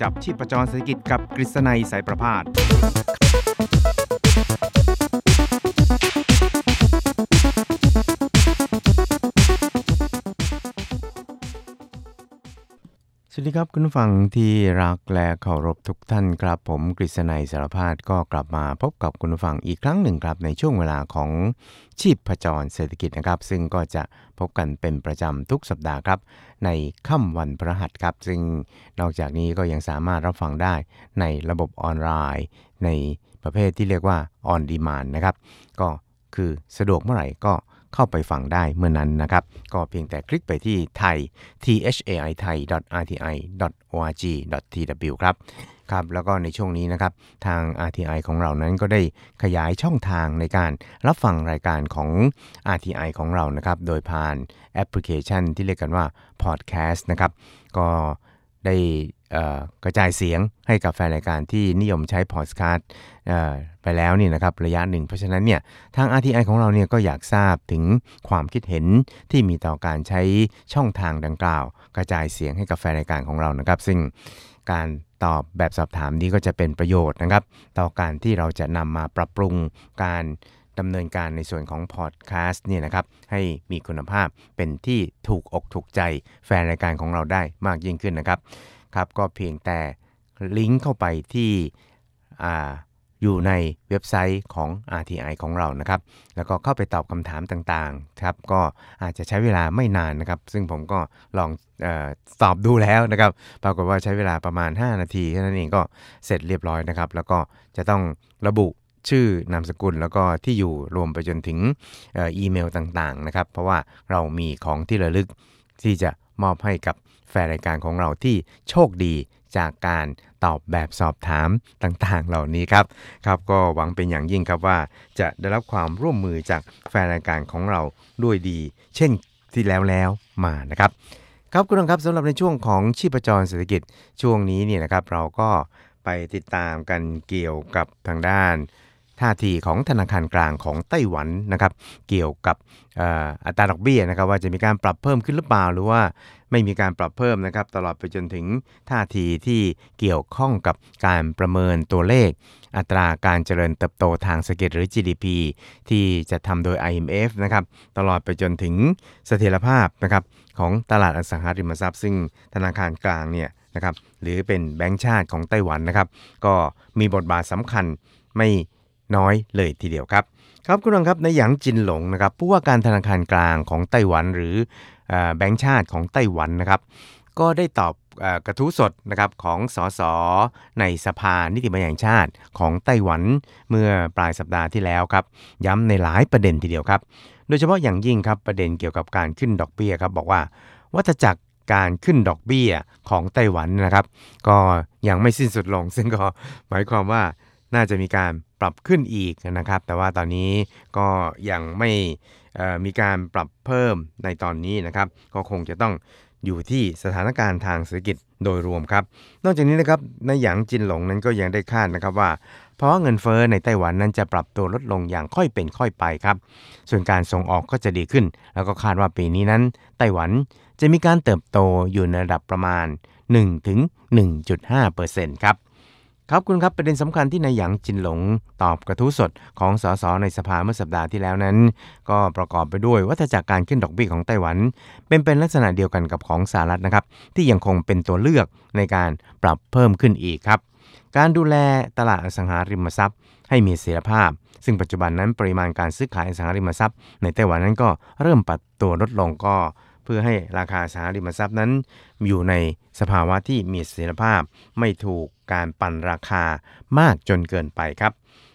จับชีพจรเศรษฐกิจกับกฤษณัยสายประพาส สวัสดีครับคุณฟังที่รักและเคารพทุกท่านครับ ผมกฤษณัยสารพาดก็กลับมาพบกับคุณฟังอีกครั้งหนึ่งครับในช่วงเวลาของชีพจรเศรษฐกิจนะครับ ซึ่งก็จะพบกันเป็นประจำทุกสัปดาห์ครับ ในค่ำวันพฤหัสครับ ซึ่งนอกจากนี้ก็ยังสามารถรับฟังได้ในระบบออนไลน์ ในประเภทที่เรียกว่า on demand นะครับ ก็คือสะดวกเมื่อไหร่ก็ เข้าไปฟังได้เมื่อนั้นนะครับ ก็เพียงแต่คลิกไปที่ไทย thai thai rti org tw ครับครับแล้วก็ในช่วงนี้นะครับทาง RTI ของเรานั้นก็ได้ขยายช่องทางในการรับฟังรายการของ RTI ของเรานะครับ โดยผ่านแอปพลิเคชันที่เรียกกันว่า Podcast นะครับ ก็ ได้กระจายเสียงให้กับแฟนรายการที่นิยมใช้พอดคาสต์ไปแล้วนี่นะครับระยะหนึ่ง เพราะฉะนั้นเนี่ยทาง RTI ของเราเนี่ยก็อยากทราบถึงความคิดเห็นที่มีต่อการใช้ช่องทางดังกล่าว กระจายเสียงให้กับแฟนรายการของเรานะครับ ซึ่งการตอบแบบสอบถามนี้ก็จะเป็นประโยชน์นะครับ ต่อการที่เราจะนำมาปรับปรุงการ ดำเนินการในส่วนของพอดแคสต์เนี่ยนะครับให้มีคุณภาพเป็นที่ถูกอกถูกใจแฟนรายการของเราได้มากยิ่งขึ้นนะครับครับก็เพียงแต่ลิงก์เข้าไปที่ออยู่ในเว็บไซต์ของ RTI ของเรานะครับ แล้วก็เข้าไปตอบคำถามต่างๆครับ ก็อาจจะใช้เวลาไม่นานนะครับ ซึ่งผมก็ลองอตอบดูแล้วนะครับ ปรากฏว่าใช้เวลาประมาณ 5 นาทีแค่นั้นเองก็เสร็จเรียบร้อยนะครับ แล้วก็จะต้องระบุ ชื่อนามสกุลแล้วก็ที่อยู่รวมไปจนถึงอีเมลต่างๆนะครับ เพราะว่าเรามีของที่ระลึกที่จะมอบให้กับแฟนรายการของเราที่โชคดีจากการตอบแบบสอบถามต่างๆ เหล่านี้ครับครับก็หวังเป็นอย่างยิ่งครับว่า จะได้รับความร่วมมือจากแฟนรายการของเราด้วยดี เช่นที่แล้วแล้วมานะครับ ครับคุณผู้ชมครับสำหรับในช่วงของชีพจรเศรษฐกิจช่วงนี้เนี่ยนะครับ เราก็ไปติดตามกันเกี่ยวกับทางด้าน ท่าทีของธนาคารกลางของไต้หวันนะครับ เกี่ยวกับอัตราดอกเบี้ยนะครับ ว่าจะมีการปรับเพิ่มขึ้นหรือเปล่าหรือว่าไม่มีการปรับเพิ่มนะครับ ตลอดไปจนถึงท่าทีที่เกี่ยวข้องกับการประเมินตัวเลข อัตราการเจริญเติบโตทางเศรษฐกิจหรือ GDP ที่จะทำโดย IMF นะครับตลอดไปจนถึงเสถียรภาพนะครับของตลาดอสังหาริมทรัพย์ ซึ่งธนาคารกลางเนี่ยนะครับหรือเป็นแบงก์ชาติของไต้หวันนะครับ ก็มีบทบาทสำคัญไม่ น้อยเลยทีเดียวครับ ครับคุณผู้ชมครับในหยางจินหลงนะครับผู้ว่าการธนาคารกลางของไต้หวันหรือแบงก์ชาติของไต้หวันนะครับ ก็ได้ตอบกระทู้สดนะครับของสสในสภานิติบัญญัติแห่งชาติของไต้หวันเมื่อปลายสัปดาห์ที่แล้วครับ ย้ำในหลายประเด็นทีเดียวครับ โดยเฉพาะอย่างยิ่งครับประเด็นเกี่ยวกับการขึ้นดอกเบี้ยครับบอกว่าวัฏจักรการขึ้นดอกเบี้ยของไต้หวันนะครับ ก็ยังไม่สิ้นสุดลง ซึ่งก็หมายความว่าน่าจะมีการ ปรับขึ้นอีกนะครับ แต่ว่าตอนนี้ก็ยังไม่มีการปรับเพิ่มในตอนนี้นะครับ ก็คงจะต้องอยู่ที่สถานการณ์ทางเศรษฐกิจโดยรวมครับ นอกจากนี้นะครับในหยางจินหลงนั้นก็ยังได้คาดนะครับว่า เพราะว่าเงินเฟอ้อในไต้หวันนั้นจะปรับตัวลดลงอย่างค่อยเป็นค่อยไปครับ ส่วนการส่งออกก็จะดีขึ้น แล้วก็คาดว่าปีนี้นั้น ไต้หวันจะมีการเติบโตอยู่ในระดับประมาณ 1-1.5%ครับ ครับคุณครับประเด็นสำคัญที่นายหยางจินหลงตอบกระทู้สดของสสในสภาเมื่อสัปดาห์ที่แล้วนั้น ก็ประกอบไปด้วยวัฏจักรการขึ้นดอกเบี้ยของไต้หวัน เป็นเป็นลักษณะเดียวกันกับของสหรัฐนะครับ ที่ยังคงเป็นตัวเลือกในการปรับเพิ่มขึ้นอีกครับ การดูแลตลาดอสังหาริมทรัพย์ ให้มีเสถียรภาพ ซึ่งปัจจุบันนั้นปริมาณการซื้อขายอสังหาริมทรัพย์ ในไต้หวันนั้นก็เริ่มปรับตัวลดลงก็ พื่อให้ราคาสาริมทรัพย์นั้น อยู่ในสภาวะที่มีเสถียรภาพ ไม่ถูกการปั่นราคามากจนเกินไปครับ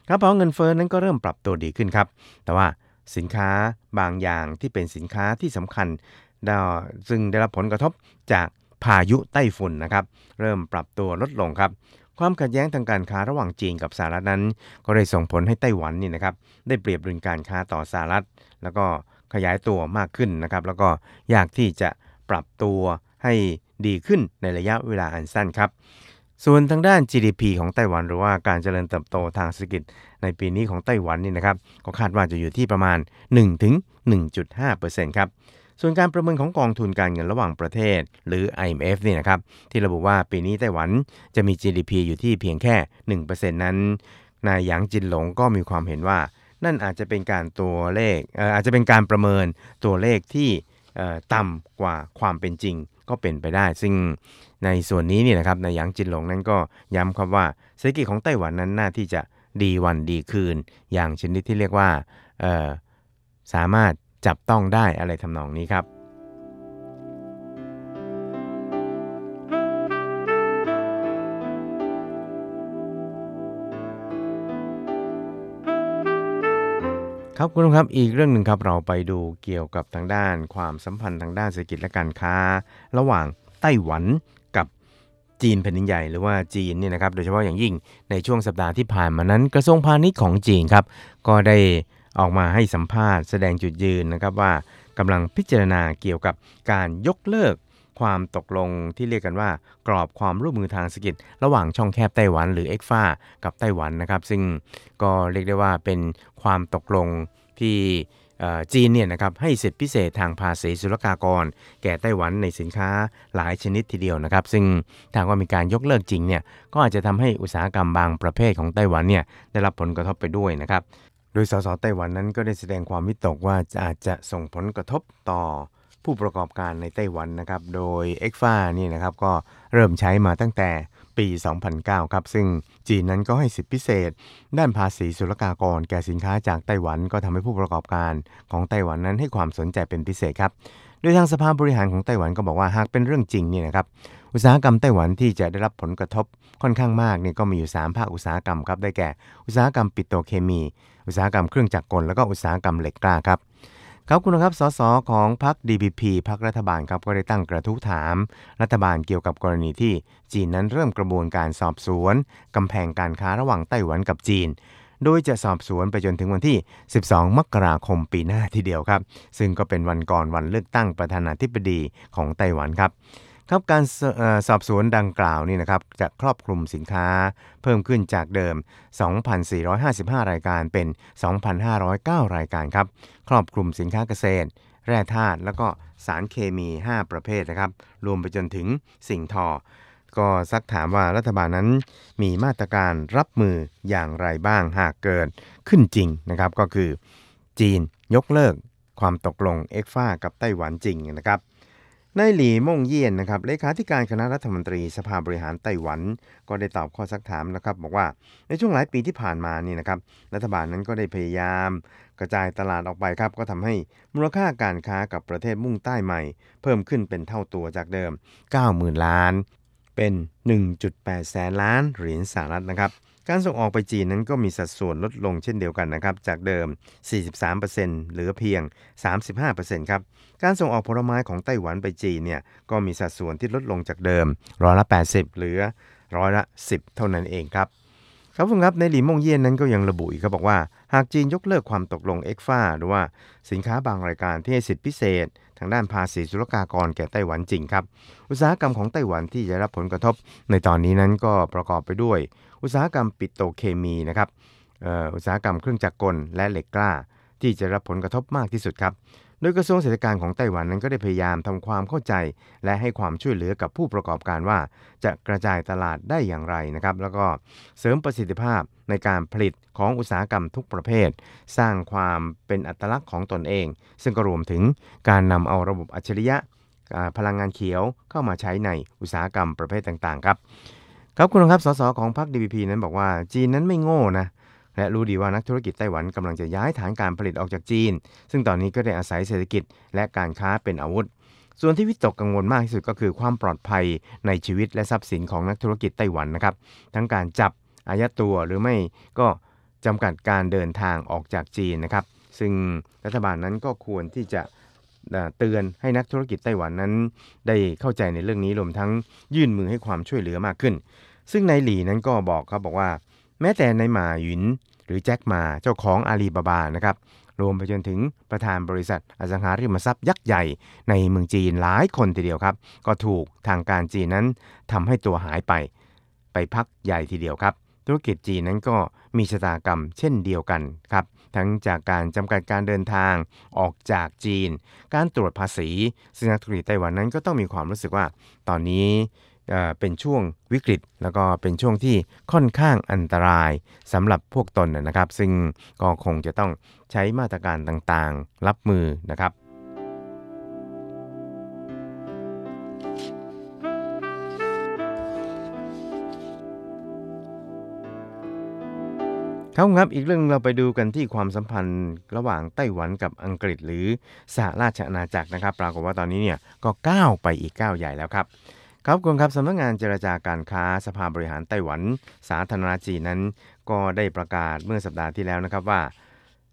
กระเป๋าเงินเฟ้อนั้นก็เริ่มปรับตัวดีขึ้นครับ แต่ว่าสินค้าบางอย่างที่เป็นสินค้าที่สำคัญซึ่งได้รับผลกระทบจากพายุไต้ฝุ่นนะครับ เริ่มปรับตัวลดลงครับ ความขัดแย้งทางการค้าระหว่างจีนกับสหรัฐนั้น ก็ได้ส่งผลให้ไต้หวันนี่นะครับได้เปรียบดุลการค้าต่อสหรัฐ แล้วก็ขยายตัวมากขึ้นนะครับแล้วก็ยากที่จะปรับตัวให้ดีขึ้นในระยะเวลาอันสั้นครับส่วนทางด้าน GDP ของไต้หวันหรือว่าการเจริญเติบโตทางเศรษฐกิจในปีนี้ของไต้หวันนี่นะครับก็คาดว่าจะอยู่ที่ประมาณ 1-1.5%ครับ ส่วนการประเมินของกองทุนการเงินระหว่างประเทศ หรือ IMF นี่นะครับที่ระบุว่าปีนี้ไต้หวันจะมี GDP อยู่ที่เพียงแค่ 1%นั้น นายหยางจินหลงก็มีความเห็นว่า นั่นอาจจะเป็นการตัวเลขอาจจะเป็นการประเมินตัวเลขที่ต่ำกว่าความเป็นจริงก็เป็นไปได้ ซึ่งในส่วนนี้นี่นะครับนายหยางจินหลงนั้นก็ย้ำครับว่าเศรษฐกิจของไต้หวันนั้นน่าที่จะดีวันดีคืน อย่างชนิดที่เรียกว่าสามารถ จับต้องได้อะไรทำนองนี้ครับครับคุณผู้ชมครับอีกเรื่องหนึ่งครับเราไปดูเกี่ยวกับทางด้านความสัมพันธ์ทางด้านเศรษฐกิจและการค้า ระหว่างไต้หวันกับจีนแผ่นดินใหญ่หรือว่าจีนเนี่ยนะครับโดยเฉพาะอย่างยิ่งในช่วงสัปดาห์ที่ผ่านมานั้นกระทรวงพาณิชย์ของจีนครับก็ได้ ออกมาให้สัมภาษณ์แสดงจุดยืนนะครับว่ากำลังพิจารณาเกี่ยวกับการยกเลิกความตกลงที่เรียกกันว่า กรอบความร่วมมือทางเศรษฐกิจ ระหว่างช่องแคบไต้หวันหรือเอ็กฟากับไต้หวันนะครับ ซึ่งก็เรียกได้ว่าเป็นความตกลงที่จีนเนี่ยนะครับให้สิทธิพิเศษทางภาษีศุลกากร แก่ไต้หวันในสินค้าหลายชนิดทีเดียวนะครับ ซึ่งถ้าว่ามีการยกเลิกจริงเนี่ยก็อาจจะทำให้อุตสาหกรรมบางประเภทของไต้หวันเนี่ยได้รับผลกระทบไปด้วยนะครับ โดยสสไต้หวันนั้นก็ได้แสดงความวิตกว่าอาจจะส่งผลกระทบต่อผู้ประกอบการในไต้หวันนะครับ โดย e x f a นี่นะครับก็เริ่มใช้มาตั้งแต่ปี 2009 ครับ ซึ่งจีนนั้นก็ให้สิทธิพิเศษ ด้านภาษีศุลกากรแก่สินค้าจากไต้หวันก็ทำให้ผู้ประกอบการของไต้หวันนั้นให้ความสนใจเป็นพิเศษครับ โดยทางสภาบริหารของไต้หวันก็บอกว่าหากเป็นเรื่องจริงนี่นะครับ อุตสาหกรรมไต้หวันที่จะได้รับผลกระทบค่อนข้างมากนี่ก็มีอยู่ 3 ภาคอุตสาหกรรมครับ ได้แก่ อุตสาหกรรมปิโตรเคมี อุตสาหกรรมเครื่องจักรกลแล้วก็อุตสาหกรรมเหล็กกล้าครับครับคุณครับ สส ของพรรค DPP พรรครัฐบาลครับก็ได้ตั้งกระทู้ถาม รัฐบาลเกี่ยวกับกรณีที่จีนนั้นเริ่มกระบวนการสอบสวนกำแพงการค้าระหว่างไต้หวันกับจีน โดยจะสอบสวนไปจนถึงวันที่ 12 มกราคมปีหน้าทีเดียวครับ ซึ่งก็เป็นวันก่อนวันเลือกตั้งประธานาธิบดีของไต้หวันครับ ครับการสอบสวนดังกล่าวนี่นะครับจะครอบคลุมสินค้าเพิ่มขึ้นจากเดิม 2,455 รายการเป็น 2,509 รายการครับ ครอบคลุมสินค้าเกษตร แร่ธาตุแล้วก็สารเคมี 5 ประเภทนะครับ รวมไปจนถึงสิ่งทอ ก็ซักถามว่ารัฐบาลนั้นมีมาตรการรับมืออย่างไรบ้างหากเกิดขึ้นจริงนะครับ ก็คือ จีนยกเลิกความตกลงเอ็กฟ้ากับไต้หวันจริงนะครับ นายหลีม่งเยียนนะครับเลขาธิการคณะรัฐมนตรีสภาบริหารไต้หวัน ก็ได้ตอบข้อซักถามนะครับ บอกว่าในช่วงหลายปีที่ผ่านมานี่นะครับรัฐบาลนั้นก็ได้พยายาม กระจายตลาดออกไปครับ ก็ทำให้มูลค่าการค้ากับประเทศมุ่งใต้ใหม่ เพิ่มขึ้นเป็นเท่าตัวจากเดิม 90,000 ล้าน เป็น 1.8 แสนล้านเหรียญสหรัฐนะครับ การส่งออกไปจีนนั้นก็มีสัดส่วนลดลงเช่นเดียวกันนะครับ จากเดิม 43%เหลือเพียง 35%ครับ การส่งออกผลไม้ของไต้หวันไปจีนเนี่ยก็มีสัดส่วนที่ลดลงจากเดิมร้อยละ 80 เหลือร้อยละ 10 เท่านั้นเองครับ ครับคุณครับในหลีมงเยี่ยนนั้นก็ยังระบุอีกครับบอกว่า หากจีนยกเลิกความตกลงเอ็กฟ้าหรือว่าสินค้าบางรายการที่ให้สิทธิพิเศษ ทางด้านภาษีศุลกากรแก่ไต้หวันจริงครับ อุตสาหกรรมของไต้หวันที่จะรับผลกระทบ ในตอนนี้นั้นก็ประกอบไปด้วย อุตสาหกรรมปิโตเคมีนะครับอุตสาหกรรมเครื่องจักรกลและเหล็กกล้า ที่จะรับผลกระทบมากที่สุดครับ ดยกระทรวงเศรษฐการของไต้หวันนั้นก็ได้พยายามทำความเข้าใจ และให้ความช่วยเหลือกับผู้ประกอบการว่า จะกระจายตลาดได้อย่างไรนะครับ แล้วก็เสริมประสิทธิภาพในการผลิตของอุตสาหกรรมทุกประเภท สร้างความเป็นอัตลักษณ์ของตนเอง ซึ่งก็รวมถึงการนำเอาระบบอัจฉริยะพลังงานเขียวเข้ามาใช้ในอุตสาหกรรมประเภทต่างๆ ครับ ครับคุณครับสสของพรรค DPP นั้นบอกว่าจีนนั้นไม่โง่นะ และรู้ดีว่านักธุรกิจไต้หวันกำลังจะย้ายฐานการผลิตออกจากจีน ซึ่งตอนนี้ก็ได้อาศัยเศรษฐกิจและการค้าเป็นอาวุธ ส่วนที่วิตกกังวลมากที่สุดก็คือความปลอดภัยในชีวิตและทรัพย์สินของนักธุรกิจไต้หวันนะครับ ทั้งการจับอายัดตัวหรือไม่ก็จำกัดการเดินทางออกจากจีนนะครับ ซึ่งรัฐบาลนั้นก็ควรที่จะเตือนให้นักธุรกิจไต้หวันนั้น ได้เข้าใจในเรื่องนี้รวมทั้งยื่นมือให้ความช่วยเหลือมากขึ้น ซึ่งนายหลีนั้นก็บอกครับบอกว่า แม้แต่ในหมาหยิน หรือแจ็คมาเจ้าของอาลีบาบานะครับรวมไปจนถึงประธานบริษัทอสังหาริมทรัพย์ยักษ์ใหญ่ในเมืองจีนหลายคนทีเดียวครับ ก็ถูกทางการจีนนั้นทำให้ตัวหายไป ไปพักใหญ่ทีเดียวครับ ธุรกิจจีนนั้นก็มีชะตากรรมเช่นเดียวกันครับทั้งจากการจำกัดการเดินทางออกจากจีน การตรวจภาษีซึ่งนักธุรกิจไต้หวันนั้นก็ต้องมีความรู้สึกว่า ตอนนี้ เป็นช่วงวิกฤต แล้วก็เป็นช่วงที่ค่อนข้างอันตรายสำหรับพวกตนนะครับ ซึ่งก็คงจะต้องใช้มาตรการต่างๆ รับมือนะครับครับครับอีกเรื่องเราไปดูกันที่ความสัมพันธ์ระหว่างไต้หวันกับอังกฤษหรือสหราชอาณาจักรนะครับ ปรากฏว่าตอนนี้เนี่ยก็ก้าวไปอีกก้าวใหญ่แล้วครับ ครับคุณครับสำนักงงานเจรจาการค้าสภาบริหารไต้หวัน สาธารณจีนนั้น ก็ได้ประกาศเมื่อสัปดาห์ที่แล้วนะครับว่า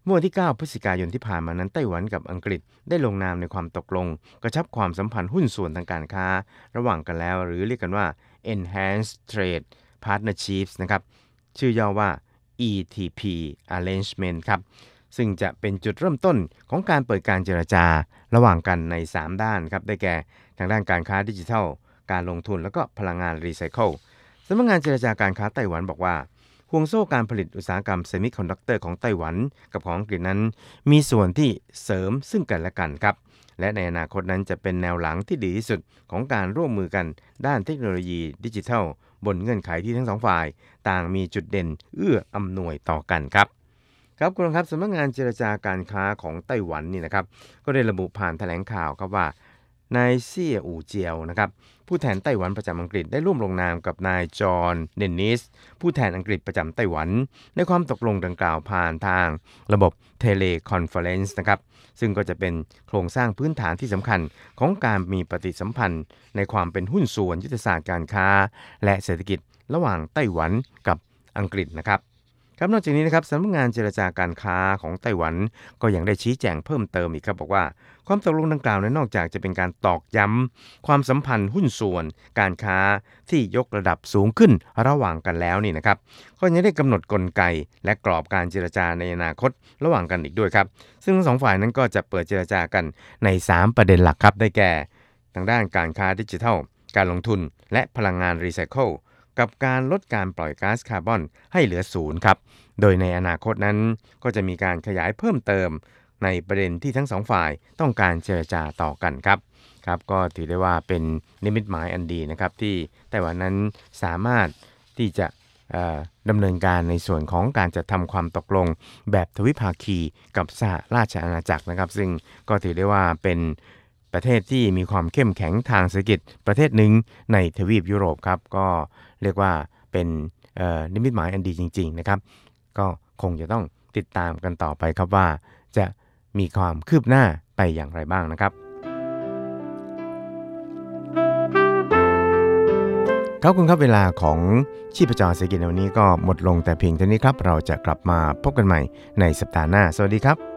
เมื่อที่ 9 พฤศจิกายนที่ผ่านมานั้นไต้หวันกับอังกฤษได้ลงนามในความตกลง กระชับความสัมพันธ์หุ้นส่วนทางการค้า ระหว่างกันแล้ว หรือเรียกกันว่า Enhanced Trade Partnerships นะครับชื่อย่อว่า ETP Arrangement ครับซึ่งจะเป็นจุดเริ่มต้นของการเปิดการเจรจาระหว่างกันใน 3 ด้านครับได้แก่ทางด้านการค้าดิจิทัล การลงทุนแล้วก็พลังงานรีไซเคิลสำนักงานเจรจาการค้าไต้หวันบอกว่าห่วงโซ่การผลิตอุตสาหกรรมเซมิคอนดักเตอร์ของไต้หวันกับของอังกฤษนั้น มีส่วนที่เสริมซึ่งกันและกันครับ และในอนาคตนั้นจะเป็นแนวหลังที่ดีที่สุดของการร่วมมือกันด้านเทคโนโลยีดิจิทัล บนเงื่อนไขที่ทั้งสองฝ่าย ต่างมีจุดเด่นเอื้ออำนวยต่อกันครับครับคุณครับสำนักงานเจรจาการค้าของไต้หวันนี่นะครับก็ได้ระบุผ่านแถลงข่าวครับว่านายเซี่ยอู่เจียวนะครับ ผู้แทนไต้หวันประจำอังกฤษได้ร่วมลงนามกับนายจอห์นเดนนิส ผู้แทนอังกฤษประจำไต้หวัน ในความตกลงดังกล่าวผ่านทางระบบ teleconference นะครับซึ่งก็จะเป็นโครงสร้างพื้นฐานที่สำคัญของการมีปฏิสัมพันธ์ ในความเป็นหุ้นส่วนยุทธศาสตร์การค้า และเศรษฐกิจระหว่างไต้หวันกับอังกฤษนะครับ ครับนอกจากนี้นะครับสำนักงานเจรจาการค้าของไต้หวัน ก็ยังได้ชี้แจงเพิ่มเติมอีกครับบอกว่า ความตกลงดังกล่าวนั้นนอกจากจะเป็นการตอกย้ำความสัมพันธ์หุ้นส่วน การค้าที่ยกระดับสูงขึ้นระหว่างกันแล้วนี่นะครับก็ยังได้กำหนดกลไก และกรอบการเจรจาในอนาคตระหว่างกันอีกด้วยครับ ซึ่งทั้งสองฝ่ายนั้นก็จะเปิดเจรจากันใน 3 ประเด็นหลักครับได้แก่ ทางด้านการค้าดิจิทัล การลงทุน และพลังงานรีไซเคิล กับการลดการปล่อยก๊าซคาร์บอนให้เหลือศูนย์ครับ โดยในอนาคตนั้นก็จะมีการขยายเพิ่มเติมในประเด็นที่ทั้งสองฝ่ายต้องการเจรจาต่อกันครับครับ ก็ถือได้ว่าเป็นนิมิตหมายอันดีนะครับ ที่ไต้หวันนั้นสามารถที่จะดำเนินการในส่วนของการจะทำความตกลงแบบทวิภาคีกับสหราชอาณาจักรนะครับ ซึ่งก็ถือได้ว่าเป็น ประเทศที่มีความเข้มแข็งทางเศรษฐกิจประเทศหนึ่งในทวีปยุโรปครับ ก็เรียกว่าเป็นนิมิตหมายอันดีจริง ๆ นะครับ ก็คงจะต้องติดตามกันต่อไปครับว่า จะมีความคืบหน้าไปอย่างไรบ้างนะครับครับคุณครับเวลาของชีพจรเศรษฐกิจวันนี้ก็หมดลงแต่เพียงเท่านี้ครับ เราจะกลับมาพบกันใหม่ในสัปดาห์หน้า สวัสดีครับ